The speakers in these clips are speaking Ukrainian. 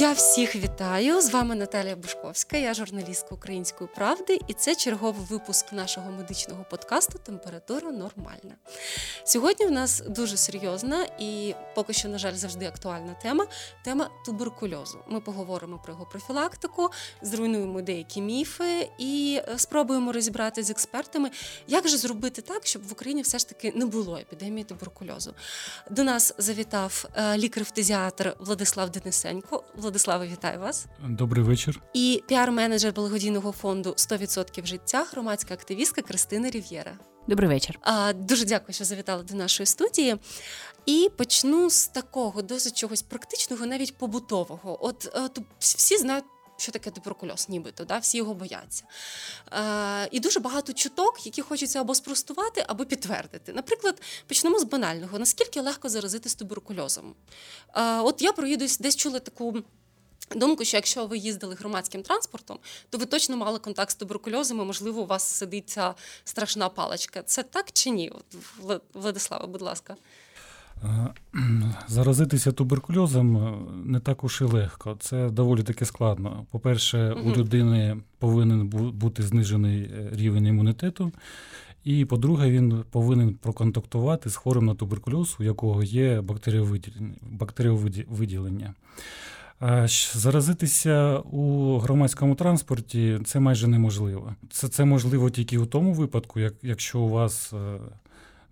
Я всіх вітаю. З вами Наталія Бушковська, я журналістка Української правди, і це черговий випуск нашого медичного подкасту Температура нормальна. Сьогодні в нас дуже серйозна і поки що, на жаль, завжди актуальна тема тема туберкульозу. Ми поговоримо про його профілактику, зруйнуємо деякі міфи і е, спробуємо розібрати з експертами, як же зробити так, щоб в Україні все ж таки не було епідемії туберкульозу. До нас завітав е, лікар-фтизіатр Владислав Денисенько. Владиславе, вітаю вас. Добрий вечір. І піар-менеджер благодійного фонду «100% життя, громадська активістка Кристина Рів'єра. Добрий вечір. А, Дуже дякую, що завітали до нашої студії. І почну з такого досить чогось практичного, навіть побутового. От, от всі знають. Що таке туберкульоз, нібито, да? всі його бояться. Е, І дуже багато чуток, які хочеться або спростувати, або підтвердити. Наприклад, почнемо з банального: наскільки легко заразитись туберкульозом? Е, От я проїдусь, десь чула таку Думку, що якщо ви їздили громадським транспортом, то ви точно мали контакт з туберкульозом, і, можливо, у вас сидить ця страшна паличка. Це так чи ні? Владислава, будь ласка. Е, заразитися туберкульозом е, не так уж і легко. Це доволі таки складно. По-перше, угу. у людини повинен бути знижений е, рівень імунітету. І по-друге, він повинен проконтактувати з хворим на туберкульоз, у якого є бактеріовиділення. Заразитися у громадському транспорті це майже неможливо. Це це можливо тільки у тому випадку, як, якщо у вас е,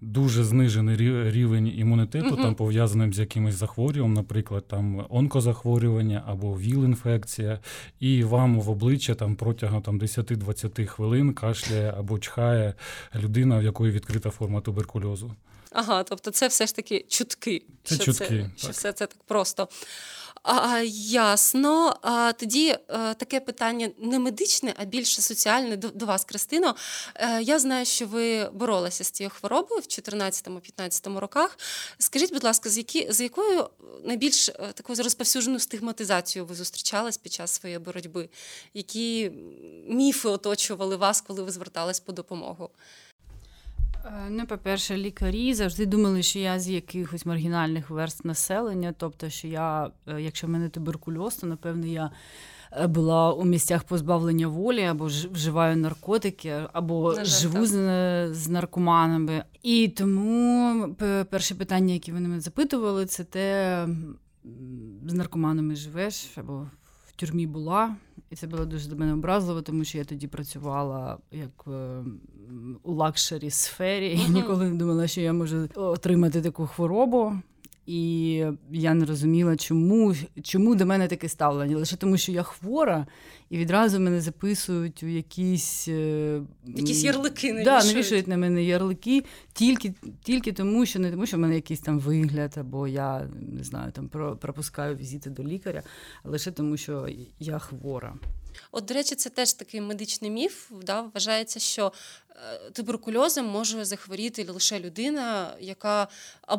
дуже знижений рівень імунітету, угу. там пов'язаним з якимось захворюванням, наприклад, там онкозахворювання або ВІЛ-інфекція, і вам в обличчя там протягом там 10-20 хвилин кашляє або чхає людина, в якої відкрита форма туберкульозу. Ага, тобто це все ж таки чутки, це що чутки, це, так. що все це так просто. А, Ясно. А тоді е, таке питання не медичне, а більше соціальне до, до вас, Кристино. Е, я знаю, що ви боролися з цією хворобою в 2014-2015 роках. Скажіть, будь ласка, з які з якою найбільш е, такою розповсюдженою стигматизацією ви зустрічались під час своєї боротьби? Які міфи оточували вас, коли ви звертались по допомогу? Е, ну, по-перше, лікарі завжди думали, що я з якихось маргінальних верст населення. Тобто, що я, е, якщо в мене туберкульоз, то напевно я е, була у місцях позбавлення волі, або вживаю наркотики, або жаль, живу з, з наркоманами. І тому перше питання, яке вони мене запитували, це те, з наркоманами живеш або тюрмі була, і це було дуже до мене образливо, тому що я тоді працювала як е, у luxury сфері і ніколи не думала, що я можу отримати таку хворобу. І я не розуміла, чому чому до мене таке ставлення. Лише тому, що я хвора, і відразу мене записують у якісь е, Якісь ярлики не да, навішують на мене ярлики тільки тільки тому, що не тому, що в мене якийсь там вигляд, або я не знаю, там пропускаю візити до лікаря, а лише тому, що я хвора. От, до речі, це теж такий медичний міф. Да? Вважається, що е, туберкульозом може захворіти лише людина, яка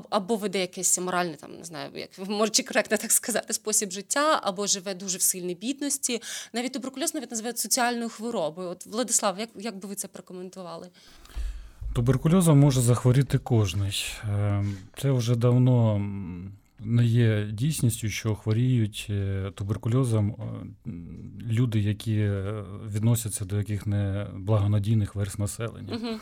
або веде якесь моральне, там не знаю, як може чи коректно так сказати, спосіб життя, або живе дуже в сильній бідності. Навіть туберкульоз навіть називають соціальною хворобою. От Владислав, як, як би ви це прокоментували? Туберкульозом може захворіти кожний. Ем, це вже давно не є дійсністю, що хворіють е, туберкульозом е, люди, які е, відносяться до яких не благонадійних верст населення. Угу.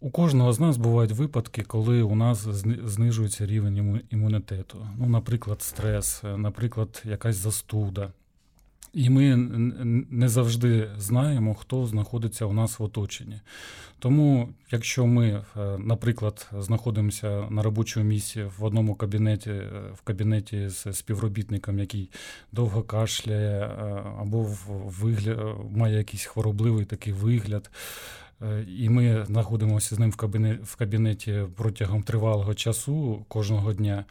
У кожного з нас бувають випадки, коли у нас знижується рівень імунітету. Ну, наприклад, стрес, наприклад, якась застуда. І ми не завжди знаємо, хто знаходиться у нас в оточенні. Тому, якщо ми, е, наприклад, знаходимося на робочому місці в одному кабінеті, е, в кабінеті з співробітником, який довго кашляє, е, або вигляд, має якийсь хворобливий такий вигляд, і ми знаходимося з ним в кабінеті, в кабінеті протягом тривалого часу кожного дня,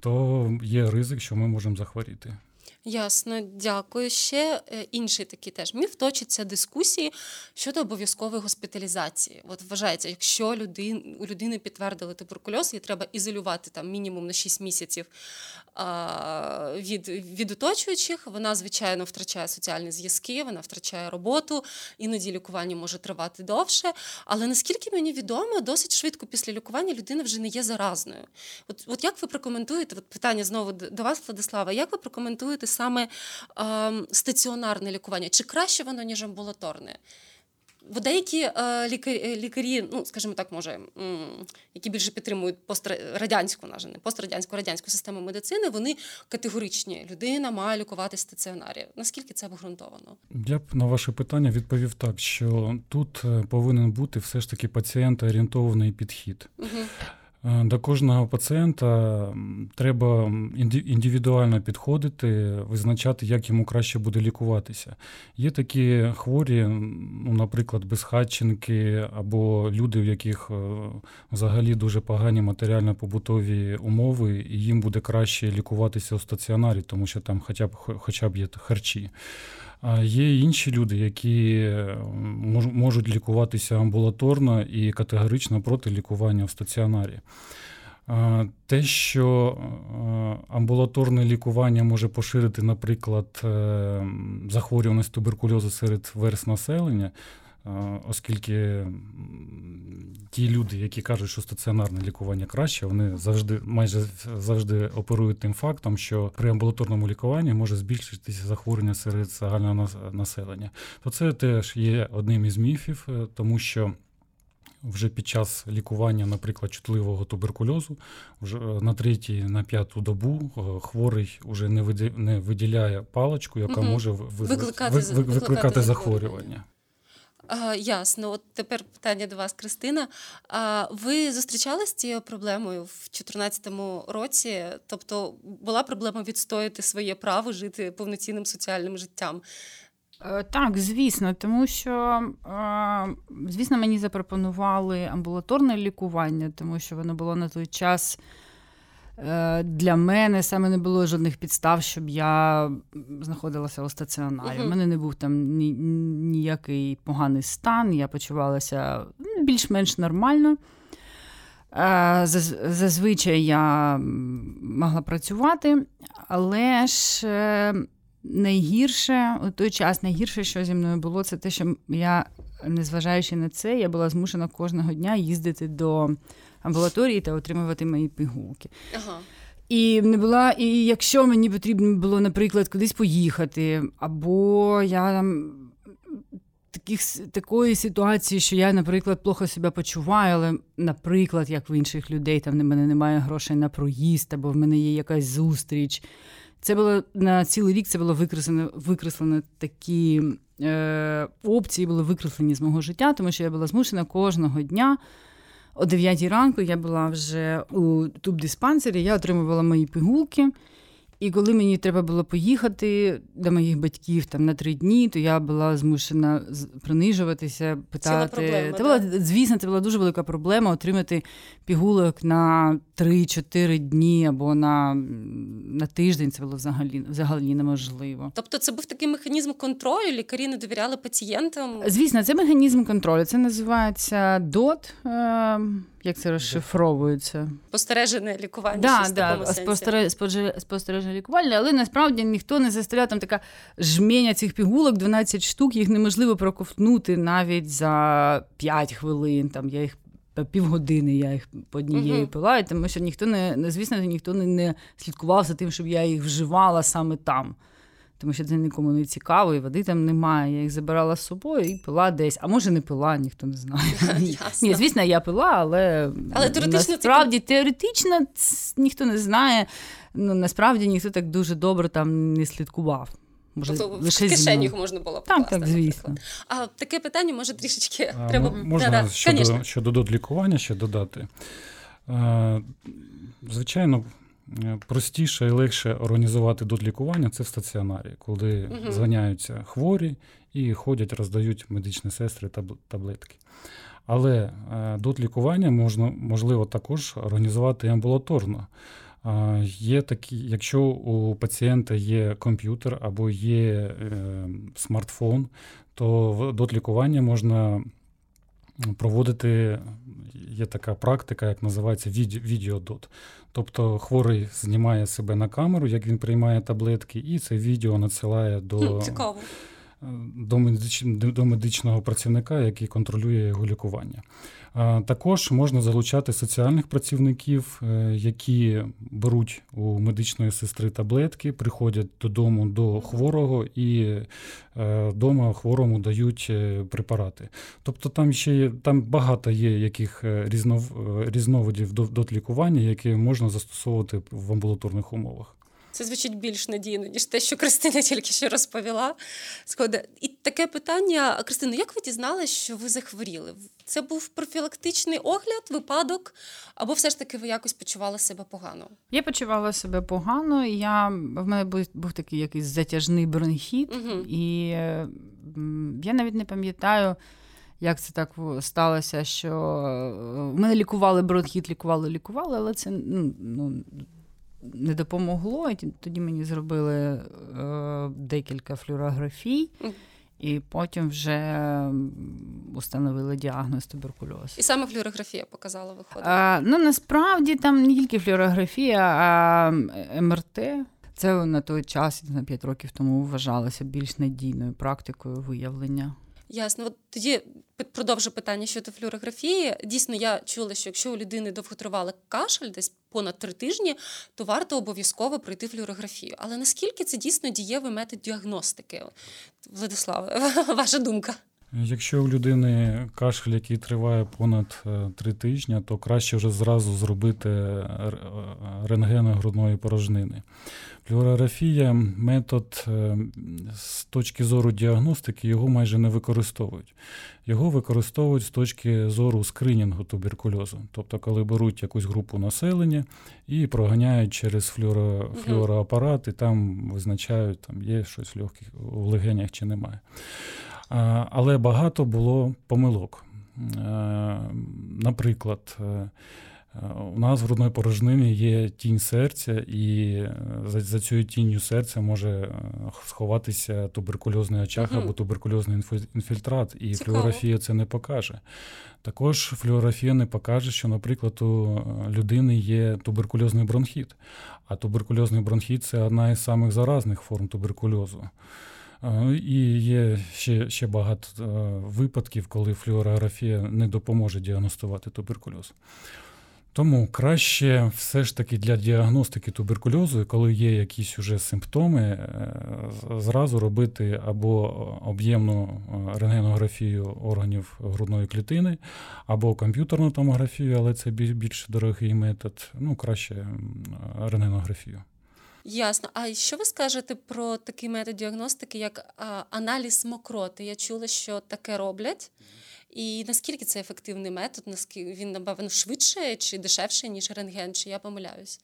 то є ризик, що ми можемо захворіти. Ясно, дякую. Ще е, інший такий теж міф точиться дискусії щодо обов'язкової госпіталізації. От вважається, якщо людин, у людини підтвердили туберкульоз, її треба ізолювати там мінімум на 6 місяців а, від від оточуючих. Вона, звичайно, втрачає соціальні зв'язки, вона втрачає роботу, іноді лікування може тривати довше. Але наскільки мені відомо, досить швидко після лікування людина вже не є заразною. От, от як ви прокоментуєте? От питання знову до вас, Владислава, як ви прокоментуєте? Саме е, стаціонарне лікування? Чи краще воно, ніж амбулаторне? Бо деякі е, лікарі, лікарі, ну скажімо так, може, які більше підтримують пострадянську не пострадянську радянську систему медицини, вони категоричні. Людина має лікувати стаціонарі. Наскільки це обґрунтовано? Я б на ваше питання відповів так, що тут е, повинен бути все ж таки пацієнта орієнтований підхід. Угу. Е, до кожного пацієнта треба індивідуально підходити, визначати, як йому краще буде лікуватися. Є такі хворі, ну, наприклад, безхатченки або люди, в яких е, взагалі дуже погані матеріально-побутові умови, і їм буде краще лікуватися у стаціонарі, тому що там хоча б хоча б є харчі. А є інші люди, які можуть лікуватися амбулаторно і категорично проти лікування в стаціонарі. Те, що амбулаторне лікування може поширити, наприклад, е, захворюваність туберкульозу серед верст населення, оскільки ті люди, які кажуть, що стаціонарне лікування краще, вони завжди майже завжди оперують тим фактом, що при амбулаторному лікуванні може збільшитися захворювання серед загального населення. То це теж є одним із міфів, е, тому що. Вже під час лікування, наприклад, чутливого туберкульозу, вже е, на третій, на п'яту добу е, хворий вже не виділяє паличку, яка угу. може викликати, викликати, викликати захворювання. Ясно, от тепер питання до вас, Кристина. А ви зустрічалися з цією проблемою в 2014 році? Тобто була проблема відстояти своє право жити повноцінним соціальним життям? Е, так, звісно, тому що, звісно, мені запропонували амбулаторне лікування, тому що воно було на той час. Е, для мене саме не було жодних підстав, щоб я знаходилася у стаціонарі. У uh-huh. мене не був там ні, ніякий поганий стан, я почувалася ну, більш-менш нормально. Е, зазвичай я могла працювати, але ж е, найгірше у той час найгірше, що зі мною було, це те, що я, незважаючи на це, я була змушена кожного дня їздити до амбулаторії та отримувати мої пігулки. Ага. І не була, і якщо мені потрібно було, наприклад, кудись поїхати, або я там таких, такої ситуації, що я, наприклад, плохо себе почуваю, але, наприклад, як в інших людей, там в мене немає грошей на проїзд, або в мене є якась зустріч. Це було на цілий рік це було викреслено викреслено такі е, опції, були викреслені з мого життя, тому що я була змушена кожного дня. О 9 ранку я була вже у туб-диспансері, я отримувала мої пігулки. І коли мені треба було поїхати до моїх батьків там на три дні, то я була змушена принижуватися, питати. Проблема, це була, звісно, це була дуже велика проблема отримати пігулок на 3-4 дні або на на тиждень. Це було взагалі взагалі неможливо. Тобто, це був такий механізм контролю. Лікарі не довіряли пацієнтам. Звісно, це механізм контролю. Це називається ДОТ. Як це розшифровується? Спостережене лікування. Да, в да, спостереж, спостережене лікування, але насправді ніхто не застріляв там така жменя цих пігулок, 12 штук, їх неможливо проковтнути навіть за 5 хвилин. Там Я їх півгодини я їх по однієї uh-huh. пила, тому що ніхто не, звісно, ніхто не, не слідкував за тим, щоб я їх вживала саме там тому що це нікому не цікаво, і води там немає. Я їх забирала з собою і пила десь. А може не пила, ніхто не знає. Ні, звісно, я пила, але але теоретично насправді це... теоретично ніхто не знає. Ну насправді ніхто так дуже добре там не слідкував. Може, тобто лише в кишені їх можна було покласти. Так, так, звісно. А таке питання може трішечки а, треба можна да, щодо, щодо лікування ще додати. Звичайно, Е, простіше і легше організувати дотлікування це в стаціонарі, коли угу. зганяються хворі і ходять, роздають медичні сестри таблетки. Але е, дотлікування можна, можливо також організувати амбулаторно. Є такі, Якщо у пацієнта є комп'ютер або є е, смартфон, то до лікування можна проводити є така практика, як називається відеодот. Тобто хворий знімає себе на камеру, як він приймає таблетки, і це відео надсилає до Цікаво. До, медич... до медичного працівника, який контролює його лікування. Також можна залучати соціальних працівників, е, які беруть у медичної сестри таблетки, приходять додому до хворого і вдома е, хворому дають е, препарати. Тобто там ще є, там багато є яких різнов, різновидів дотлікування, які можна застосовувати в амбулаторних умовах. Це звучить більш надійно, ніж те, що Кристина тільки що розповіла. І таке питання, Кристина, як ви дізналися, що ви захворіли? Це був профілактичний огляд, випадок, або все ж таки ви якось почували себе погано? Я почувала себе погано. Я, В мене був був такий якийсь затяжний бронхіт, угу. і я навіть не пам'ятаю. Як це так сталося, що в мене лікували бронхіт, лікували, лікували, але це ну, ну не допомогло. І тоді мені зробили е, декілька флюорографій. І потім вже установили діагноз туберкульоз. І саме флюорографія показала виходить? А, Ну насправді там не тільки флюорографія, а МРТ. Це на той час, на 5 років тому, вважалося більш надійною практикою виявлення. Ясно. От тоді продовжу питання щодо флюорографії. Дійсно, я чула, що якщо у людини довготривалий кашель, десь понад три тижні, то варто обов'язково пройти флюорографію. Але наскільки це дійсно дієвий метод діагностики? Владиславе, ваша думка? Якщо у людини кашель, який триває понад е, три тижні, то краще вже зразу зробити е, рентген грудної порожнини. Флюорографія, метод е, з точки зору діагностики, його майже не використовують. Його використовують з точки зору скринінгу туберкульозу. Тобто, коли беруть якусь групу населення і проганяють через флюоро, флюороапарат, і там визначають, там є щось легких у легенях чи немає. Але багато було помилок. Е, наприклад, е, у нас в грудної порожнині є тінь серця, і е, за за цією тінню серця може сховатися туберкульозний очаг угу. або туберкульозний інфільтрат, і Цікаво. флюорографія це не покаже. Також флюорографія не покаже, що, наприклад, у людини є туберкульозний бронхіт, а туберкульозний бронхіт це одна із самих заразних форм туберкульозу. І є ще ще багато е, випадків, коли флюорографія не допоможе діагностувати туберкульоз. Тому краще все ж таки для діагностики туберкульозу, коли є якісь уже симптоми, е, зразу робити або об'ємну е, рентгенографію органів грудної клітини, або комп'ютерну томографію, але це більш дорогий метод. Ну, краще рентгенографію. Ясно. А що ви скажете про такий метод діагностики, як а, аналіз мокроти? Я чула, що таке роблять. І наскільки це ефективний метод? Наскільки він набагато швидше чи дешевше, ніж рентген, чи я помиляюсь?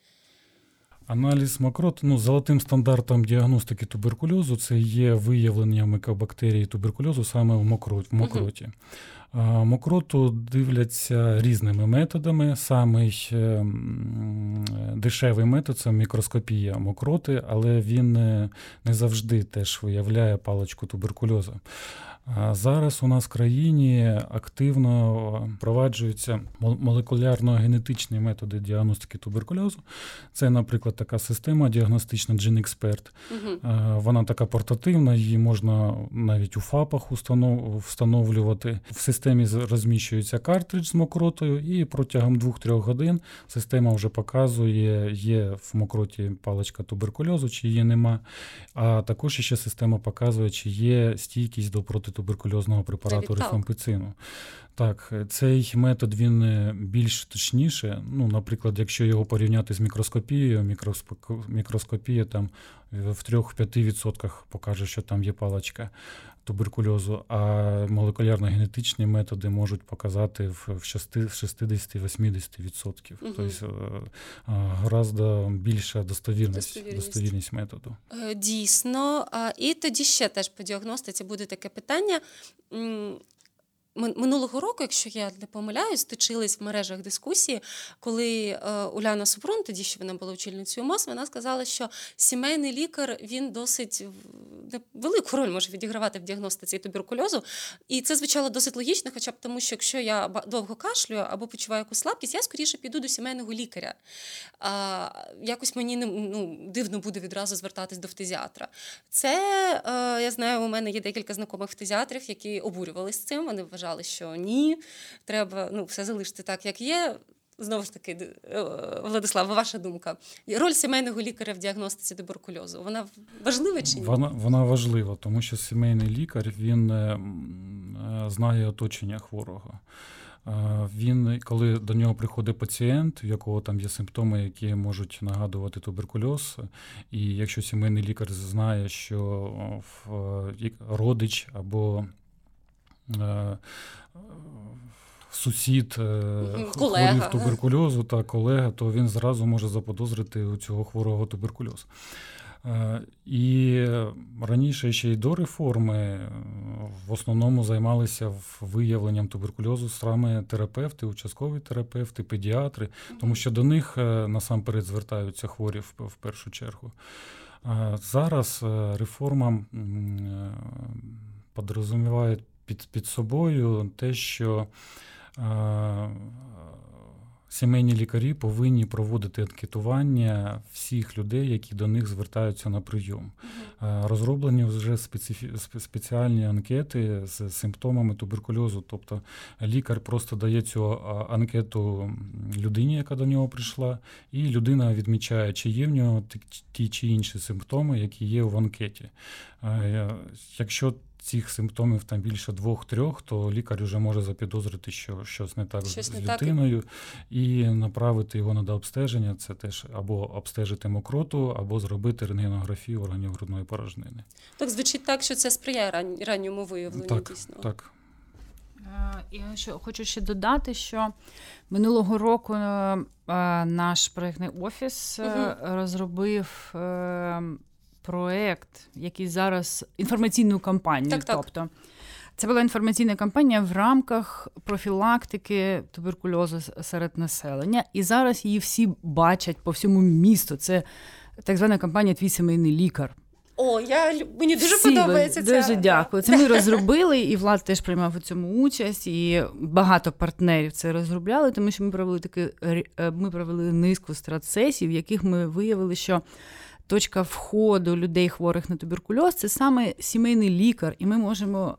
Аналіз мокрот, ну, золотим стандартом діагностики туберкульозу це є виявлення микобактерії туберкульозу саме в мокроті. Uh-huh. Мокроту дивляться різними методами. Самий ем, дешевий метод це мікроскопія мокроти, але він не завжди теж виявляє паличку туберкульозу. Зараз у нас в країні активно впроваджуються молекулярно-генетичні методи діагностики туберкульозу. Це, наприклад, така система діагностична GenExpert. Угу. Вона така портативна, її можна навіть у ФАПах встановлювати. В системі розміщується картридж з мокротою, і протягом 2-3 годин система вже показує, є в мокроті паличка туберкульозу, чи її нема. А також ще система показує, чи є стійкість до проти туберкульозного препарату рифампицину. Так, цей метод він е, більш точніше. Ну, наприклад, якщо його порівняти з мікроскопією, мікроскопія там в 3-5% покаже, що там є паличка туберкульозу, а молекулярно-генетичні методи можуть показати в 60-80%. Угу. Тобто е, гораздо більша достовірність, достовірність. достовірність методу. Е, дійсно. І тоді ще теж по діагностиці буде таке питання. Минулого року, якщо я не помиляюсь, точились в мережах дискусії, коли е, Уляна Супрун, тоді що вона була очільницею МОЗ, вона сказала, що сімейний лікар він досить велику роль може відігравати в діагностиці туберкульозу. І це звучало досить логічно, хоча б тому, що якщо я довго кашлюю або почуваю якусь слабкість, я скоріше піду до сімейного лікаря. А, Якось мені ну, дивно буде відразу звертатись до фтизіатра. Це е, я знаю, у мене є декілька знайомих фтизіатрів, які обурювалися цим. Вони вважали, що ні, треба ну, все залишити так, як є. Знову ж таки, е, Владислав, ваша думка. Роль сімейного лікаря в діагностиці туберкульозу, вона важлива чи ні? Вона вона важлива, тому що сімейний лікар він е, е, знає оточення хворого. Він, коли до нього приходить пацієнт, у якого там є симптоми, які можуть нагадувати туберкульоз, і якщо сімейний лікар знає, що родич або сусід хворів туберкульозу та колега, то він зразу може заподозрити у цього хворого туберкульоз. Е, і раніше ще й до реформи е, в основному займалися виявленням туберкульозу саме терапевти, участкові терапевти, педіатри, тому що до них е, насамперед звертаються хворі в першу чергу. Зараз реформа подрозуміває під, під собою те, що Сімейні лікарі повинні проводити анкетування всіх людей, які до них звертаються на прийом. Uh-huh. Розроблені вже специфі... спеціальні анкети з симптомами туберкульозу. Тобто лікар просто дає цю анкету людині, яка до нього прийшла, і людина відмічає, чи є в нього ті чи інші симптоми, які є в анкеті. Якщо цих симптомів там більше двох-трьох, то лікар вже може запідозрити, що щось не так щось з не людиною, так. і направити його на дообстеження. Це теж або обстежити мокроту, або зробити рентгенографію органів грудної порожнини. Так звучить так, що це сприяє ран... ранньому виявленню. Так, дійсно. так. Е, я що хочу ще додати, що минулого року е, наш проєктний офіс угу. розробив проект, який зараз інформаційну кампанію. Так, так. Тобто це була інформаційна кампанія в рамках профілактики туберкульозу серед населення, і зараз її всі бачать по всьому місту. Це так звана кампанія Твій сімейний лікар. О, я мені дуже Всі, подобається. Дуже дякую. Це ми розробили, і Влад теж приймав у цьому участь, і багато партнерів це розробляли, тому що ми провели таки е, ми провели низку стратсесій, в яких ми виявили, що точка входу людей, хворих на туберкульоз, це саме сімейний лікар, і ми можемо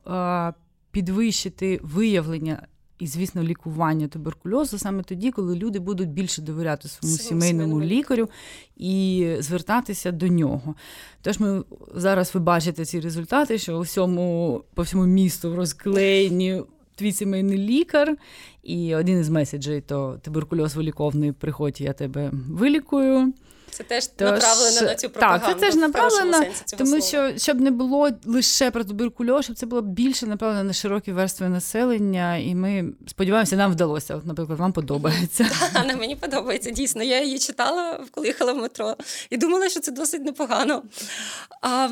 підвищити виявлення. І, звісно, лікування туберкульозу саме тоді, коли люди будуть більше довіряти своєму сімейному лікарю і звертатися до нього. Тож ми зараз ви бачите ці результати, що усьому, по всьому місту розклеєні твій сімейний лікар, і один із меседжей то туберкульоз виліковний, приходь, я тебе вилікую. Це теж Тож, направлено на цю пропаганду. Так, це теж направлено, тому що щоб не було лише про туберкульоз, щоб це було більше направлено на широкі верстви населення, і ми сподіваємося, нам вдалося. От, наприклад, вам подобається. Так, мені подобається дійсно. Я її читала, коли їхала в метро, і думала, що це досить непогано. А,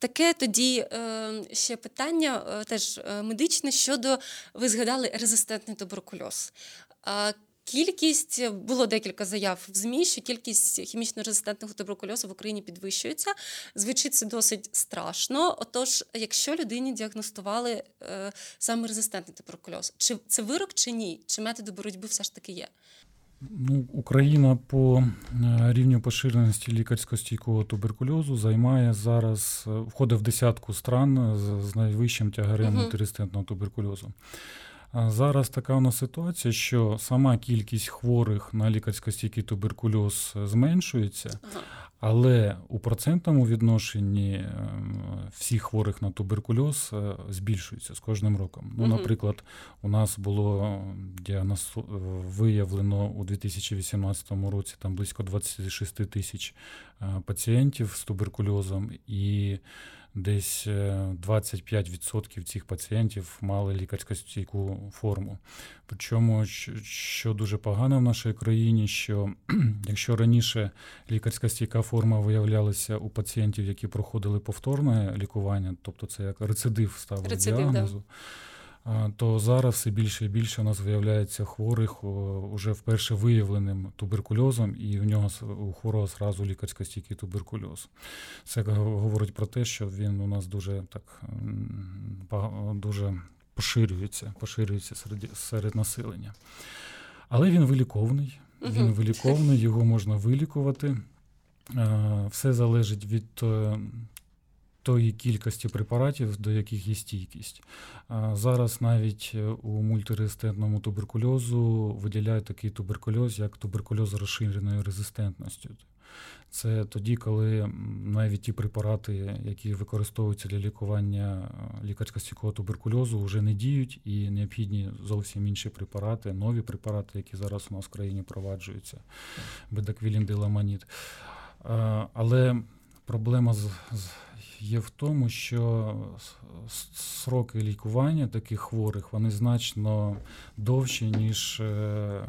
Таке тоді е, ще питання, е, теж е, медичне щодо ви згадали резистентний туберкульоз. Кількість було декілька заяв в ЗМІ, що кількість хімічно резистентного туберкульозу в Україні підвищується. Звучить це досить страшно. Отож, якщо людині діагностували е, саме резистентний туберкульоз, чи це вирок чи ні? Чи методи боротьби все ж таки є? Ну, Україна по е, рівню поширеності лікарсько-стійкого туберкульозу займає зараз, е, входить в десятку стран з найвищим тягарем мультирезистентного туберкульозу. Зараз така у нас ситуація, що сама кількість хворих на лікарсько-стійкий туберкульоз зменшується, але у процентному відношенні ем, всіх хворих на туберкульоз е, збільшується з кожним роком. Ну, Наприклад, у нас було діагноз виявлено у 2018 році там близько 26 тисяч е, пацієнтів з туберкульозом. і десь 25% е, цих пацієнтів мали лікарсько стійку форму. Причому, що дуже погано в нашій країні, що якщо раніше лікарська стійка форма виявлялася у пацієнтів, які проходили повторне лікування, тобто це як рецидив ставили діагнозу. Да. То зараз все більше і більше у нас виявляється хворих уже вперше виявленим туберкульозом, і в нього у хворого зразу лікарсько-стійкий туберкульоз. Це говорить про те, що він у нас дуже так дуже поширюється, поширюється серед, серед населення. Але він виліковний. Він виліковний, його можна вилікувати. Все залежить від е, тої кількості препаратів, до яких є стійкість. Зараз навіть е, у мультирезистентному туберкульозу виділяють такий туберкульоз, як туберкульоз з розширеною резистентністю. Це тоді, коли навіть ті препарати, які використовуються для лікування е, лікарсько-стійкого туберкульозу, вже не діють і необхідні зовсім інші препарати, нові препарати, які зараз у нас в країні проваджуються, бедаквілін, диламанід. Але проблема з є в тому, що сроки лікування таких хворих вони значно довші, ніж е,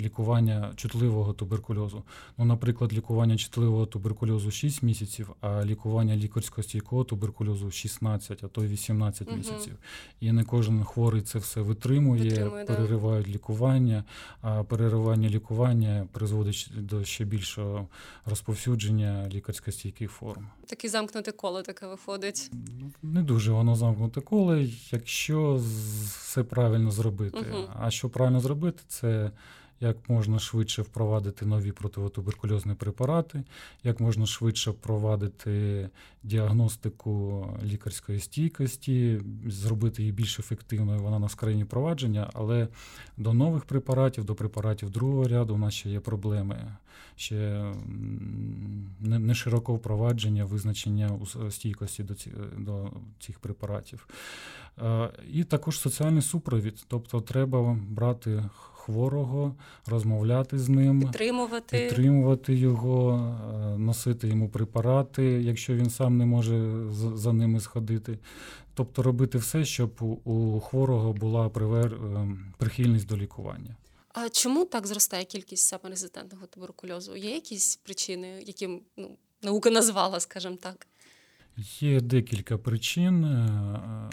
лікування чутливого туберкульозу. Ну, Наприклад, лікування чутливого туберкульозу 6 місяців, а лікування лікарського стійкого туберкульозу 16, а то й 18 угу. місяців. І не кожен хворий це все витримує, Витримує, переривають да. лікування, а переривання лікування призводить до ще більшого розповсюдження лікарсько-стійких форм. Таке замкнуте коло таке виходить. Не дуже воно замкнуте коло, якщо все правильно зробити. Угу. А що правильно зробити, це як можна швидше впровадити нові противотуберкульозні препарати, як можна швидше впровадити діагностику лікарської стійкості, зробити її більш ефективною. Вона на країні провадження, але до нових препаратів, до препаратів другого ряду у нас ще є проблеми. Ще не широко впровадження визначення стійкості до до цих препаратів. І також соціальний супровід, тобто треба брати хворого, розмовляти з ним, підтримувати підтримувати його, е, носити йому препарати, якщо він сам не може за ними сходити. Тобто робити все, щоб у хворого була привер... Е, прихильність до лікування. А чому так зростає кількість саморезистентного туберкульозу? Є якісь причини, які ну, наука назвала, скажімо так? Є декілька причин. Е,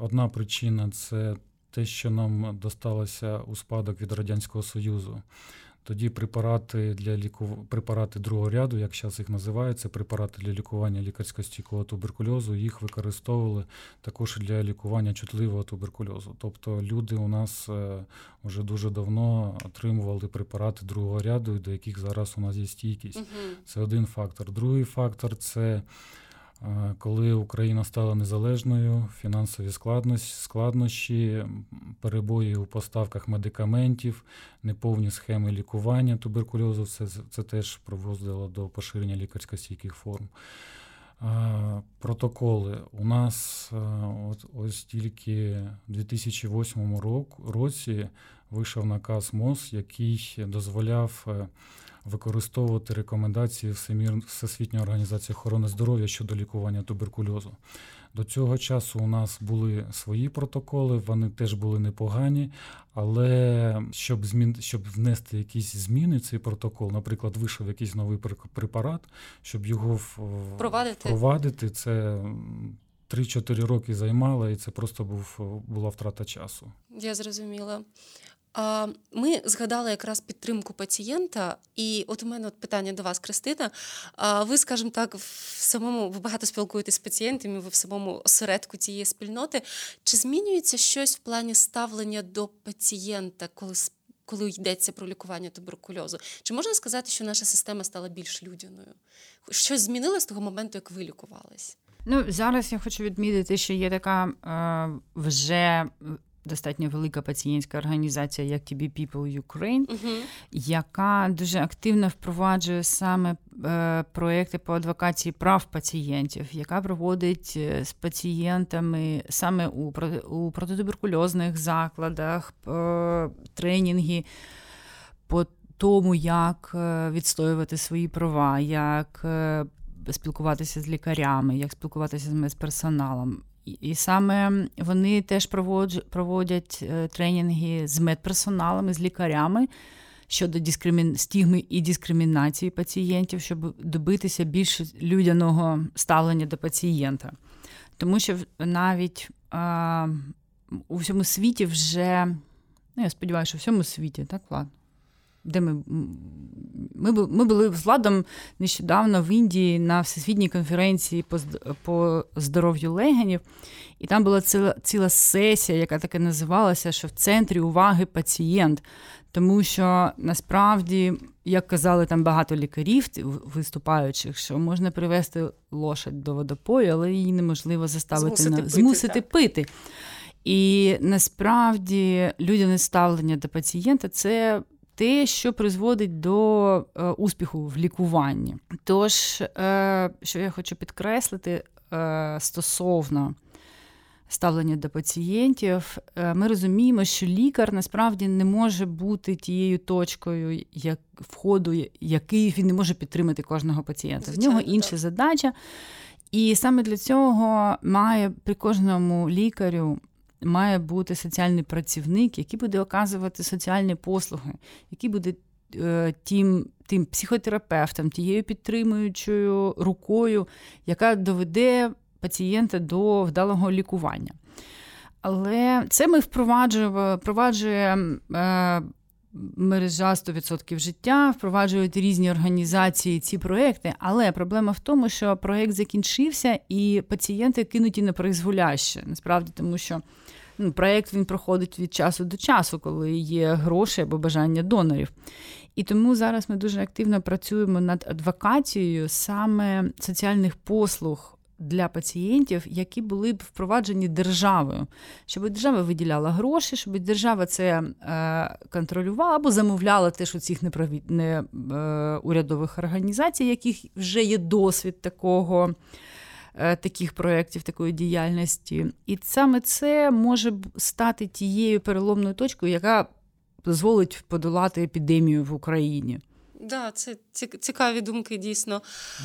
одна причина це те, що нам досталося у спадок від Радянського Союзу. Тоді препарати для ліку... препарати другого ряду, як зараз їх називають, це препарати для лікування лікарсько-стійкого туберкульозу, їх використовували також для лікування чутливого туберкульозу. Тобто люди у нас е, вже дуже давно отримували препарати другого ряду, до яких зараз у нас є стійкість. Угу. Це один фактор. Другий фактор це коли Україна стала незалежною, фінансові складнощі, перебої у поставках медикаментів, неповні схеми лікування туберкульозу, це це теж приводило до поширення лікарсько-стійких форм. Протоколи у нас от, ось тільки у 2008 році вийшов наказ МОЗ, який дозволяв е, використовувати рекомендації Всесвітньої організації охорони здоров'я щодо лікування туберкульозу. До цього часу у нас були свої протоколи, вони теж були непогані, але щоб змін, щоб внести якісь зміни в цей протокол, наприклад, вийшов якийсь новий препарат, щоб його впровадити, впровадити це 3-4 роки займало, і це просто був була втрата часу. Я зрозуміла. Ми згадали якраз підтримку пацієнта, і от у мене от питання до вас, Кристина. Ви, скажімо так, в самому ви багато спілкуєтесь з пацієнтами, ви в самому осередку цієї спільноти. Чи змінюється щось в плані ставлення до пацієнта, коли коли йдеться про лікування туберкульозу? Чи можна сказати, що наша система стала більш людяною? Щось змінилось з того моменту, як ви лікувались? Ну зараз я хочу відмітити, що є така е, вже достатньо велика пацієнтська організація, як TB People Ukraine, uh-huh. яка дуже активно впроваджує саме е, проекти по адвокації прав пацієнтів, яка проводить е, з пацієнтами саме у у протитуберкульозних закладах е, тренінги по тому, як відстоювати свої права, як спілкуватися з лікарями, як спілкуватися з медперсоналом. І саме вони теж проводять е, тренінги з медперсоналами, з лікарями щодо дискримін... стігми і дискримінації пацієнтів, щоб добитися більш людяного ставлення до пацієнта. Тому що навіть а, у всьому світі вже, ну я сподіваюся, що у всьому світі, так, Влад? Де ми ми, ми були з Владом нещодавно в Індії на всесвітній конференції по по здоров'ю легенів, і там була ціла, ціла сесія, яка таке називалася, що в центрі уваги пацієнт. Тому що насправді, як казали там багато лікарів, виступаючих, що можна привести лошадь до водопою, але її неможливо заставити змусити, на пити, змусити так. пити. І насправді людяне ставлення до пацієнта це те, що призводить до е, успіху в лікуванні. Тож, е, що я хочу підкреслити е, стосовно ставлення до пацієнтів, е, ми розуміємо, що лікар насправді не може бути тією точкою як входу, який він не може підтримати кожного пацієнта. Звичайно, В нього інша так. задача. І саме для цього має при кожному лікарю має бути соціальний працівник, який буде оказувати соціальні послуги, який буде е, тим, тим психотерапевтом, тією підтримуючою рукою, яка доведе пацієнта до вдалого лікування. Але це ми впроваджуємо, впроваджує е, мережа 100% життя, впроваджують різні організації ці проекти. Але проблема в тому, що проект закінчився, і пацієнти кинуті на призволяще. Насправді, тому що ну, проект він проходить від часу до часу, коли є гроші або бажання донорів. І тому зараз ми дуже активно працюємо над адвокацією саме соціальних послуг. Для пацієнтів, які були б впроваджені державою, щоб держава виділяла гроші, щоб держава це е, контролювала або замовляла теж у цих неправі... не, е, організацій, яких вже є досвід такого таких проєктів, такої діяльності. І саме це може стати тією переломною точкою, яка дозволить подолати епідемію в Україні. Да, це цікаві думки дійсно.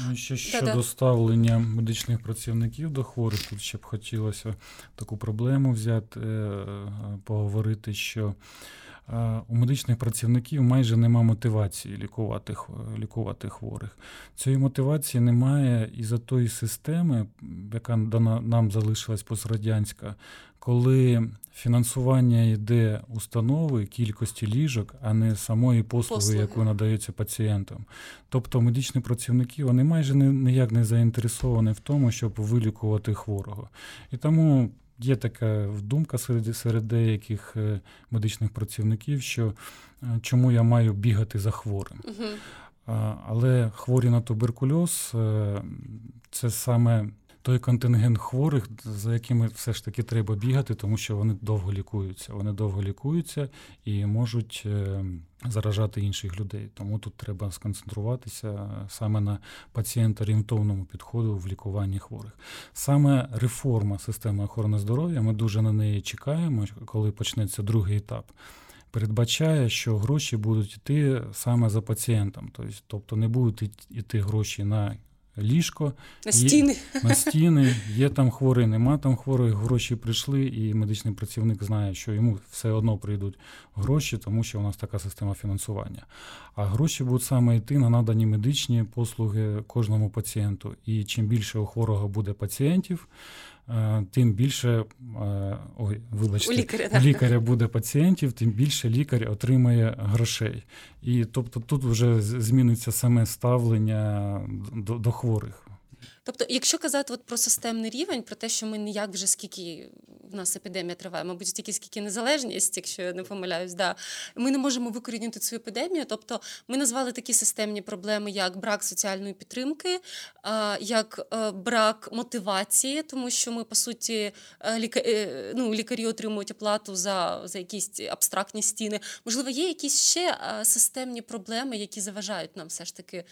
Ну, ще щодо Да-да. ставлення медичних працівників до хворих, тут ще б хотілося таку проблему взяти, е, поговорити, що у медичних працівників майже нема мотивації лікувати лікувати хворих. Цієї мотивації немає із за тої системи, яка нам залишилась пострадянська, коли фінансування йде установи кількості ліжок, а не самої послуги, послуги. яку надається пацієнтам. Тобто медичні працівники вони майже ніяк не заінтересовані в тому, щоб вилікувати хворого. І тому Є така думка серед серед деяких е, медичних працівників, що е, чому я маю бігати за хворим. Угу. Але хворі на туберкульоз е, це саме той контингент хворих, за якими все ж таки треба бігати, тому що вони довго лікуються. Вони довго лікуються і можуть е, заражати інших людей. Тому тут треба сконцентруватися саме на пацієнта-орієнтовному підходу в лікуванні хворих. Саме реформа системи охорони здоров'я, ми дуже на неї чекаємо, коли почнеться другий етап. Передбачає, що гроші будуть йти саме за пацієнтом, тобто не будуть йти гроші на ліжко, на стіни. Є, на стіни, є там хворий, нема там хворих, гроші прийшли, і медичний працівник знає, що йому все одно прийдуть гроші, тому що у нас така система фінансування. А гроші будуть саме йти на надані медичні послуги кожному пацієнту. І чим більше у хворого буде пацієнтів, тим більше е, ой, вибачте, у лікаря, у лікаря буде пацієнтів, тим більше лікар отримає грошей. І тобто тут вже зміниться саме ставлення до, до хворих. Тобто, якщо казати от про системний рівень, про те, що ми ніяк вже скільки в нас епідемія триває, мабуть, стільки скільки незалежність, якщо я не помиляюсь, да ми не можемо викорінити цю епідемію. Тобто, ми назвали такі системні проблеми, як брак соціальної підтримки, як е, брак мотивації, тому що ми по суті е. Е, ну, лікарі отримують оплату за, за якісь абстрактні стіни. Можливо, є якісь ще системні проблеми, які заважають нам все ж таки.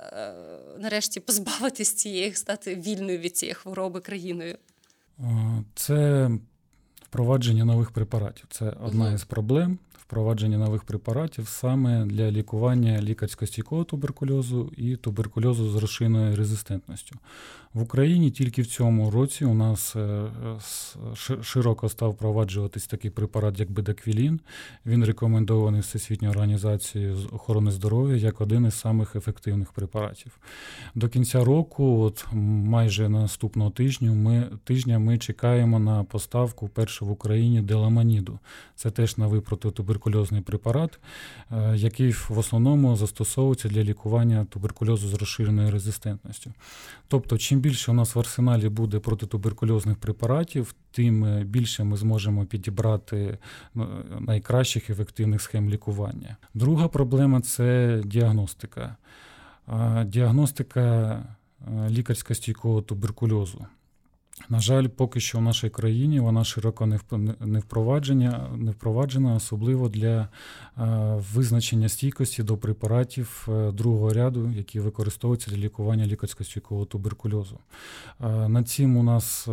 Е, нарешті позбавитись цієї, стати вільною від цієї хвороби країною? Це впровадження нових препаратів. Це одна із проблем впровадження нових препаратів саме для лікування лікарсько-стійкого туберкульозу і туберкульозу з розширеною резистентністю. В Україні тільки в цьому році у нас е, широко став впроваджуватись такий препарат, як бедаквілін. Він рекомендований Всесвітньою організацією охорони здоров'я як один із самих ефективних препаратів. До кінця року, от майже наступного тижня, ми тижня ми чекаємо на поставку першу в Україні деламаніду. Це теж новий протитуберкульозний препарат, е, який в основному застосовується для лікування туберкульозу з розширеною резистентністю. Тобто, чим більше у нас в арсеналі буде протитуберкульозних препаратів, тим е, більше ми зможемо підібрати ну, найкращих ефективних схем лікування. Друга проблема це діагностика. Діагностика е, лікарсько-стійкого туберкульозу. На жаль, поки що в нашій країні вона широко не впроваджена, не впроваджена, особливо для е, визначення стійкості до препаратів е, другого ряду, які використовуються для лікування лікарсько-стійкового туберкульозу. Е, над цим у нас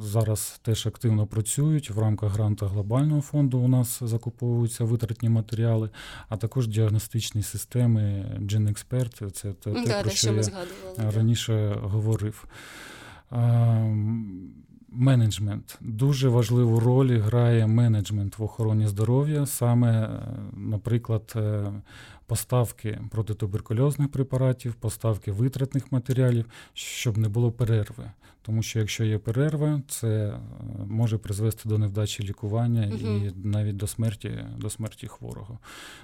зараз теж активно працюють в рамках гранта глобального фонду. У нас закуповуються витратні матеріали, а також діагностичні системи GenExpert, Це те, да, про що, що я раніше говорив. Менеджмент дуже важливу роль грає менеджмент в охороні здоров'я, саме, е, наприклад, е, поставки протитуберкульозних препаратів, поставки витратних матеріалів, щоб не було перерви. Тому що якщо є перерва, це е, може призвести до невдачі лікування угу. і навіть до смерті до смерті хворого.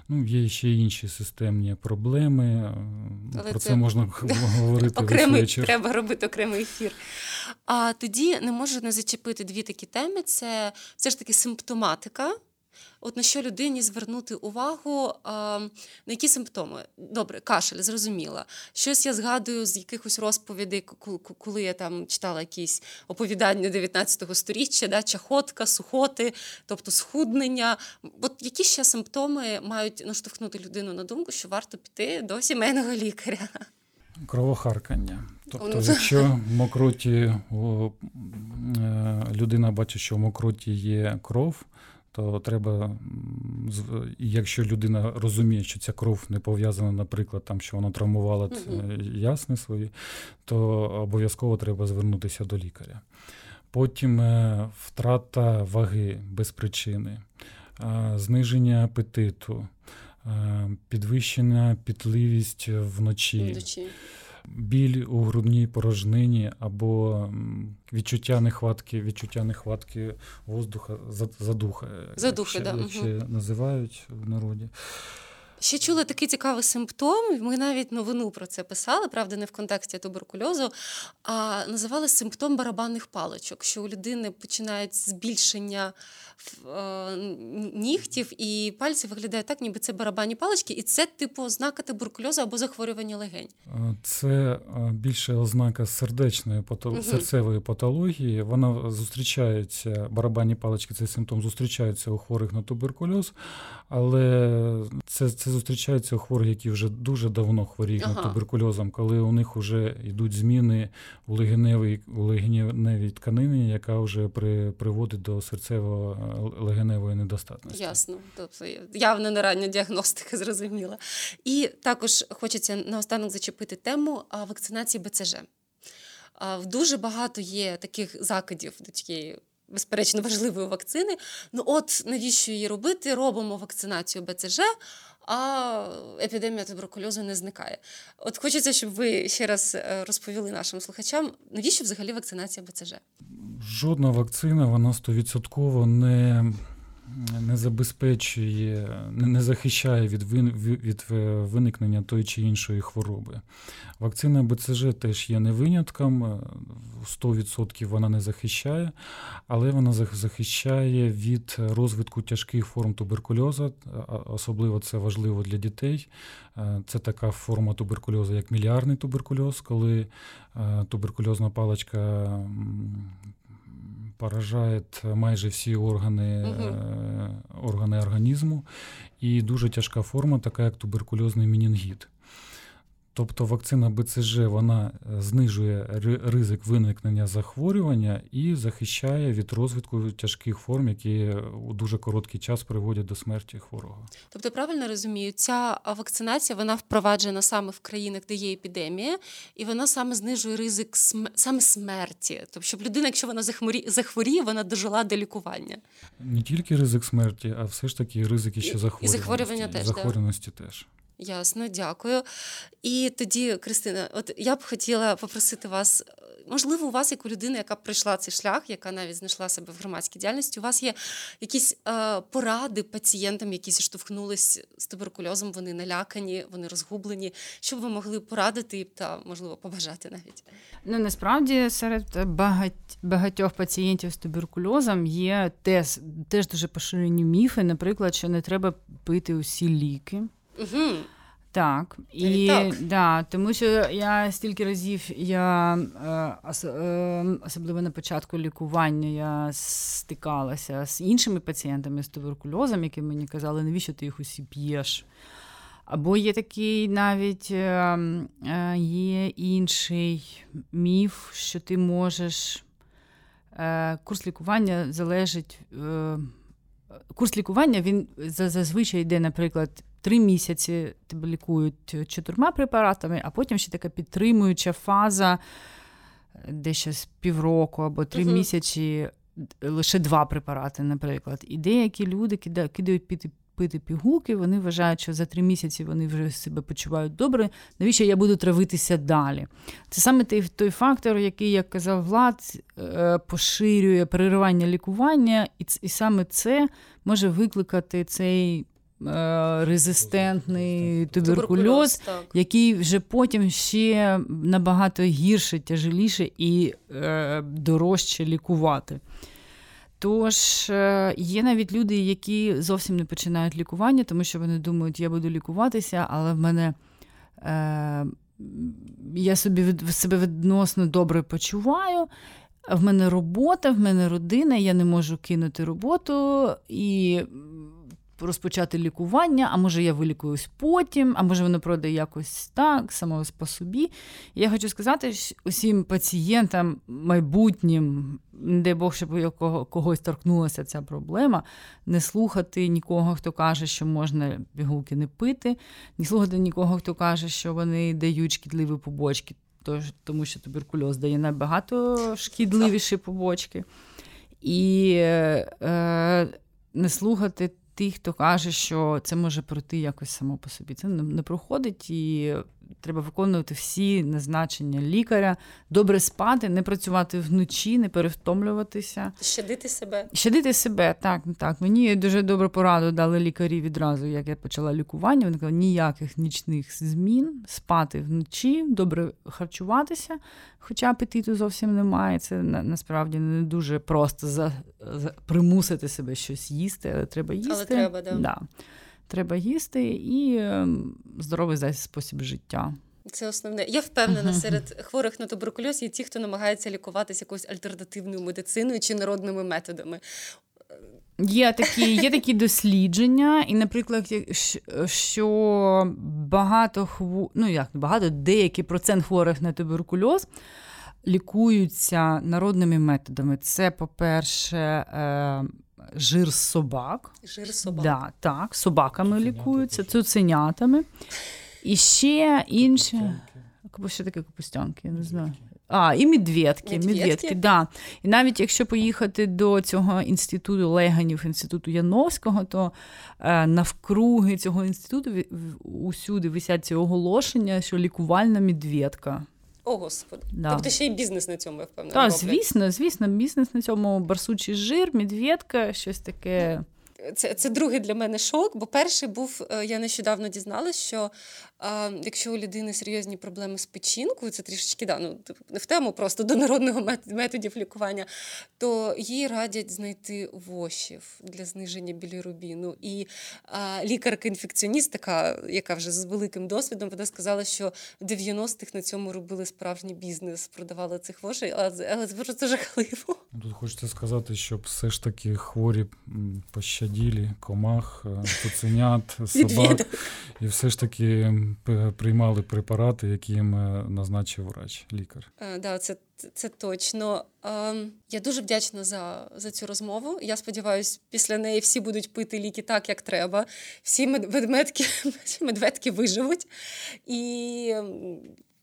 Ну, Є ще інші системні проблеми. Е, Але Про це, це можна говорити окремий, вечір. Треба робити окремий ефір. А тоді не можу не зачепити дві такі теми: це все ж таки симптоматика. От на що людині звернути увагу, а, на які симптоми? Добре, кашель, зрозуміла. Щось я згадую з якихось розповідей, коли я там читала якісь оповідання 19 століття, да, чахотка, сухоти, тобто схуднення. От які ще симптоми мають наштовхнути людину на думку, що варто піти до сімейного лікаря? Кровохаркання. Тобто, ну, якщо в мокроті е, людина бачить, що в мокроті є кров, то треба, якщо людина розуміє, що ця кров не пов'язана, наприклад, там, що вона травмувала ясни свої, то обов'язково треба звернутися до лікаря. Потім е, втрата ваги без причини, зниження апетиту, підвищена пітливість вночі. вночі біль у грудній порожнині або відчуття нехватки, відчуття нехватки воздуха, задуха, задухи, як, да. як ще називають в народі. Ще чули такий цікавий симптом. Ми навіть новину про це писали, правда, не в контексті туберкульозу, а називали симптом барабанних паличок, що у людини починають збільшення е, нігтів, і пальці виглядають так, ніби це барабанні палички, і це типу ознака туберкульозу або захворювання легень. Це е, більше ознака сердечної угу. серцевої патології. Вона зустрічається, барабанні палички, цей симптом зустрічається у хворих на туберкульоз, але це це зустрічається у хворих, які вже дуже давно хворіють ага. туберкульозом, коли у них вже йдуть зміни у легеневій у легеневій тканині, яка вже при, приводить до серцево-легеневої недостатності. Ясно, тобто явно не рання діагностика, зрозуміла. І також хочеться наостанок зачепити тему вакцинації БЦЖ. Дуже багато є таких закидів до тієї безперечно важливої вакцини. Ну от навіщо її робити? Робимо вакцинацію БЦЖ, а епідемія туберкульозу не зникає. От хочеться, щоб ви ще раз е, розповіли нашим слухачам, навіщо взагалі вакцинація БЦЖ? Жодна вакцина, вона стовідсотково не не забезпечує, не захищає від від виникнення тої чи іншої хвороби. Вакцина БЦЖ теж є не винятком, 100% вона не захищає, але вона захищає від розвитку тяжких форм туберкульозу, особливо це важливо для дітей. Це така форма туберкульозу, як міліарний туберкульоз, коли туберкульозна паличка поражає майже всі органи угу. органи організму, і дуже тяжка форма, така як туберкульозний мінінгіт. Тобто вакцина БЦЖ вона е, знижує ризик виникнення захворювання і захищає від розвитку тяжких форм, які у дуже короткий час приводять до смерті хворого. Тобто, правильно розумію, ця вакцинація вона впроваджена саме в країнах, де є епідемія, і вона саме знижує ризик см... саме смерті. Тобто, щоб людина, якщо вона захворіє, вона дожила до лікування. Не тільки ризик смерті, а все ж таки ризики ще захворювання. І захворювання теж. Захворюваності теж. Ясно, дякую. І тоді, Кристина, от я б хотіла попросити вас, можливо, у вас, як у людини, яка пройшла цей шлях, яка навіть знайшла себе в громадській діяльності, у вас є якісь е, поради пацієнтам, які зіштовхнулись з туберкульозом, вони налякані, вони розгублені. Що б ви могли порадити та, можливо, побажати навіть? Ну насправді серед багать, багатьох пацієнтів з туберкульозом є теж, теж дуже поширені міфи, наприклад, що не треба пити усі ліки. Угу. Так, і так. Да, тому що я стільки разів я е, е, особливо на початку лікування я стикалася з іншими пацієнтами з туберкульозом, які мені казали, навіщо ти їх усі п'єш. Або є такий навіть е, є інший міф, що ти можеш. Курс лікування залежить. Курс лікування він зазвичай йде, наприклад, три місяці тебе лікують чотирма препаратами, а потім ще така підтримуюча фаза, десь з півроку або три uh місяці, лише два препарати, наприклад. І деякі люди кидають піти. Пити пігулки, вони вважають, що за три місяці вони вже себе почувають добре. Навіщо я буду травитися далі? Це саме той той фактор, який, як казав Влад, е, поширює переривання лікування, і і саме це може викликати цей Е, резистентний туберкульоз, який вже потім ще набагато гірше, тяжеліше і е, дорожче лікувати. Тож е, є навіть люди, які зовсім не починають лікування, тому що вони думають, я буду лікуватися, але в мене е, я собі від себе відносно добре почуваю. В мене робота, в мене родина, я не можу кинути роботу і розпочати лікування, а може я вилікуюсь потім, а може воно пройде якось так, само по собі. Я хочу сказати усім пацієнтам майбутнім, де Бог, щоб у когось торкнулася ця проблема, не слухати нікого, хто каже, що можна пігулки не пити, не слухати нікого, хто каже, що вони дають шкідливі побочки, тому що туберкульоз дає набагато шкідливіші побочки. І е, не слухати тих, хто каже, що це може пройти якось само по собі. Це не проходить і треба виконувати всі назначення лікаря, добре спати, не працювати вночі, не перевтомлюватися. Щадити себе. Щадити себе, так, так. Мені дуже добру пораду дали лікарі відразу, як я почала лікування. Вони казали, ніяких нічних змін, спати вночі, добре харчуватися, хоча апетиту зовсім немає. Це насправді не дуже просто за, за примусити себе щось їсти, але треба їсти. Але треба, да. да треба їсти і ем, здоровий спосіб життя. Це основне. Я впевнена, серед хворих на туберкульоз є ті, хто намагається лікуватися якоюсь альтернативною медициною чи народними методами. Є такі є такі дослідження, і, наприклад, що багато хво... ну як багато, деякий процент хворих на туберкульоз лікуються народними методами. Це, по-перше, е, жир собак. Жир собак. Да, Так, собаками Цуценята лікуються, цуценятами. І ще інше. Що таке капустянки? Я не знаю. А, і медведки. медведки, да. І навіть якщо поїхати до цього інституту леганів, інституту Яновського, то е, навкруги цього інституту усюди висять ці оголошення, що лікувальна медведка. О, Господи. Да. Тобто ще й бізнес на цьому, я впевнена. Так, звісно, звісно, бізнес на цьому барсучий жир, медведка, щось таке. Це це другий для мене шок, бо перший був, е, я нещодавно дізналась, що а, якщо у людини серйозні проблеми з печінкою, це трішечки да, ну, не в тему просто до народного методів лікування, то їй радять знайти вошів для зниження білірубіну. І а, лікарка-інфекціоніст, така, яка вже з великим досвідом, вона сказала, що в 90-х на цьому робили справжній бізнес, продавали цих вошей, але, це жахливо. Тут хочеться сказати, щоб все ж таки хворі пощаділі комах, е, цуценят, собак, і все ж таки приймали препарати, які їм е, назначив врач, лікар. Е, да, це це точно. Ем, я дуже вдячна за за цю розмову. Я сподіваюся, після неї всі будуть пити ліки так, як треба. Всі медведки, медведки виживуть. І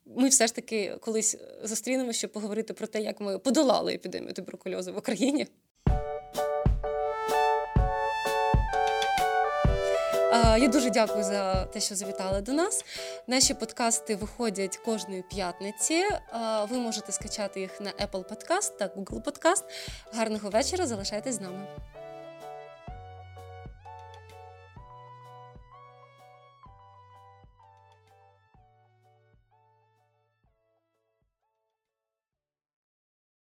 ми все ж таки колись зустрінемося, щоб поговорити про те, як ми подолали епідемію туберкульозу в Україні. Я дуже дякую за те, що завітали до нас. Наші подкасти виходять кожної п'ятниці. Ви можете скачати їх на Apple Podcast та Google Podcast. Гарного вечора. Залишайтесь з нами.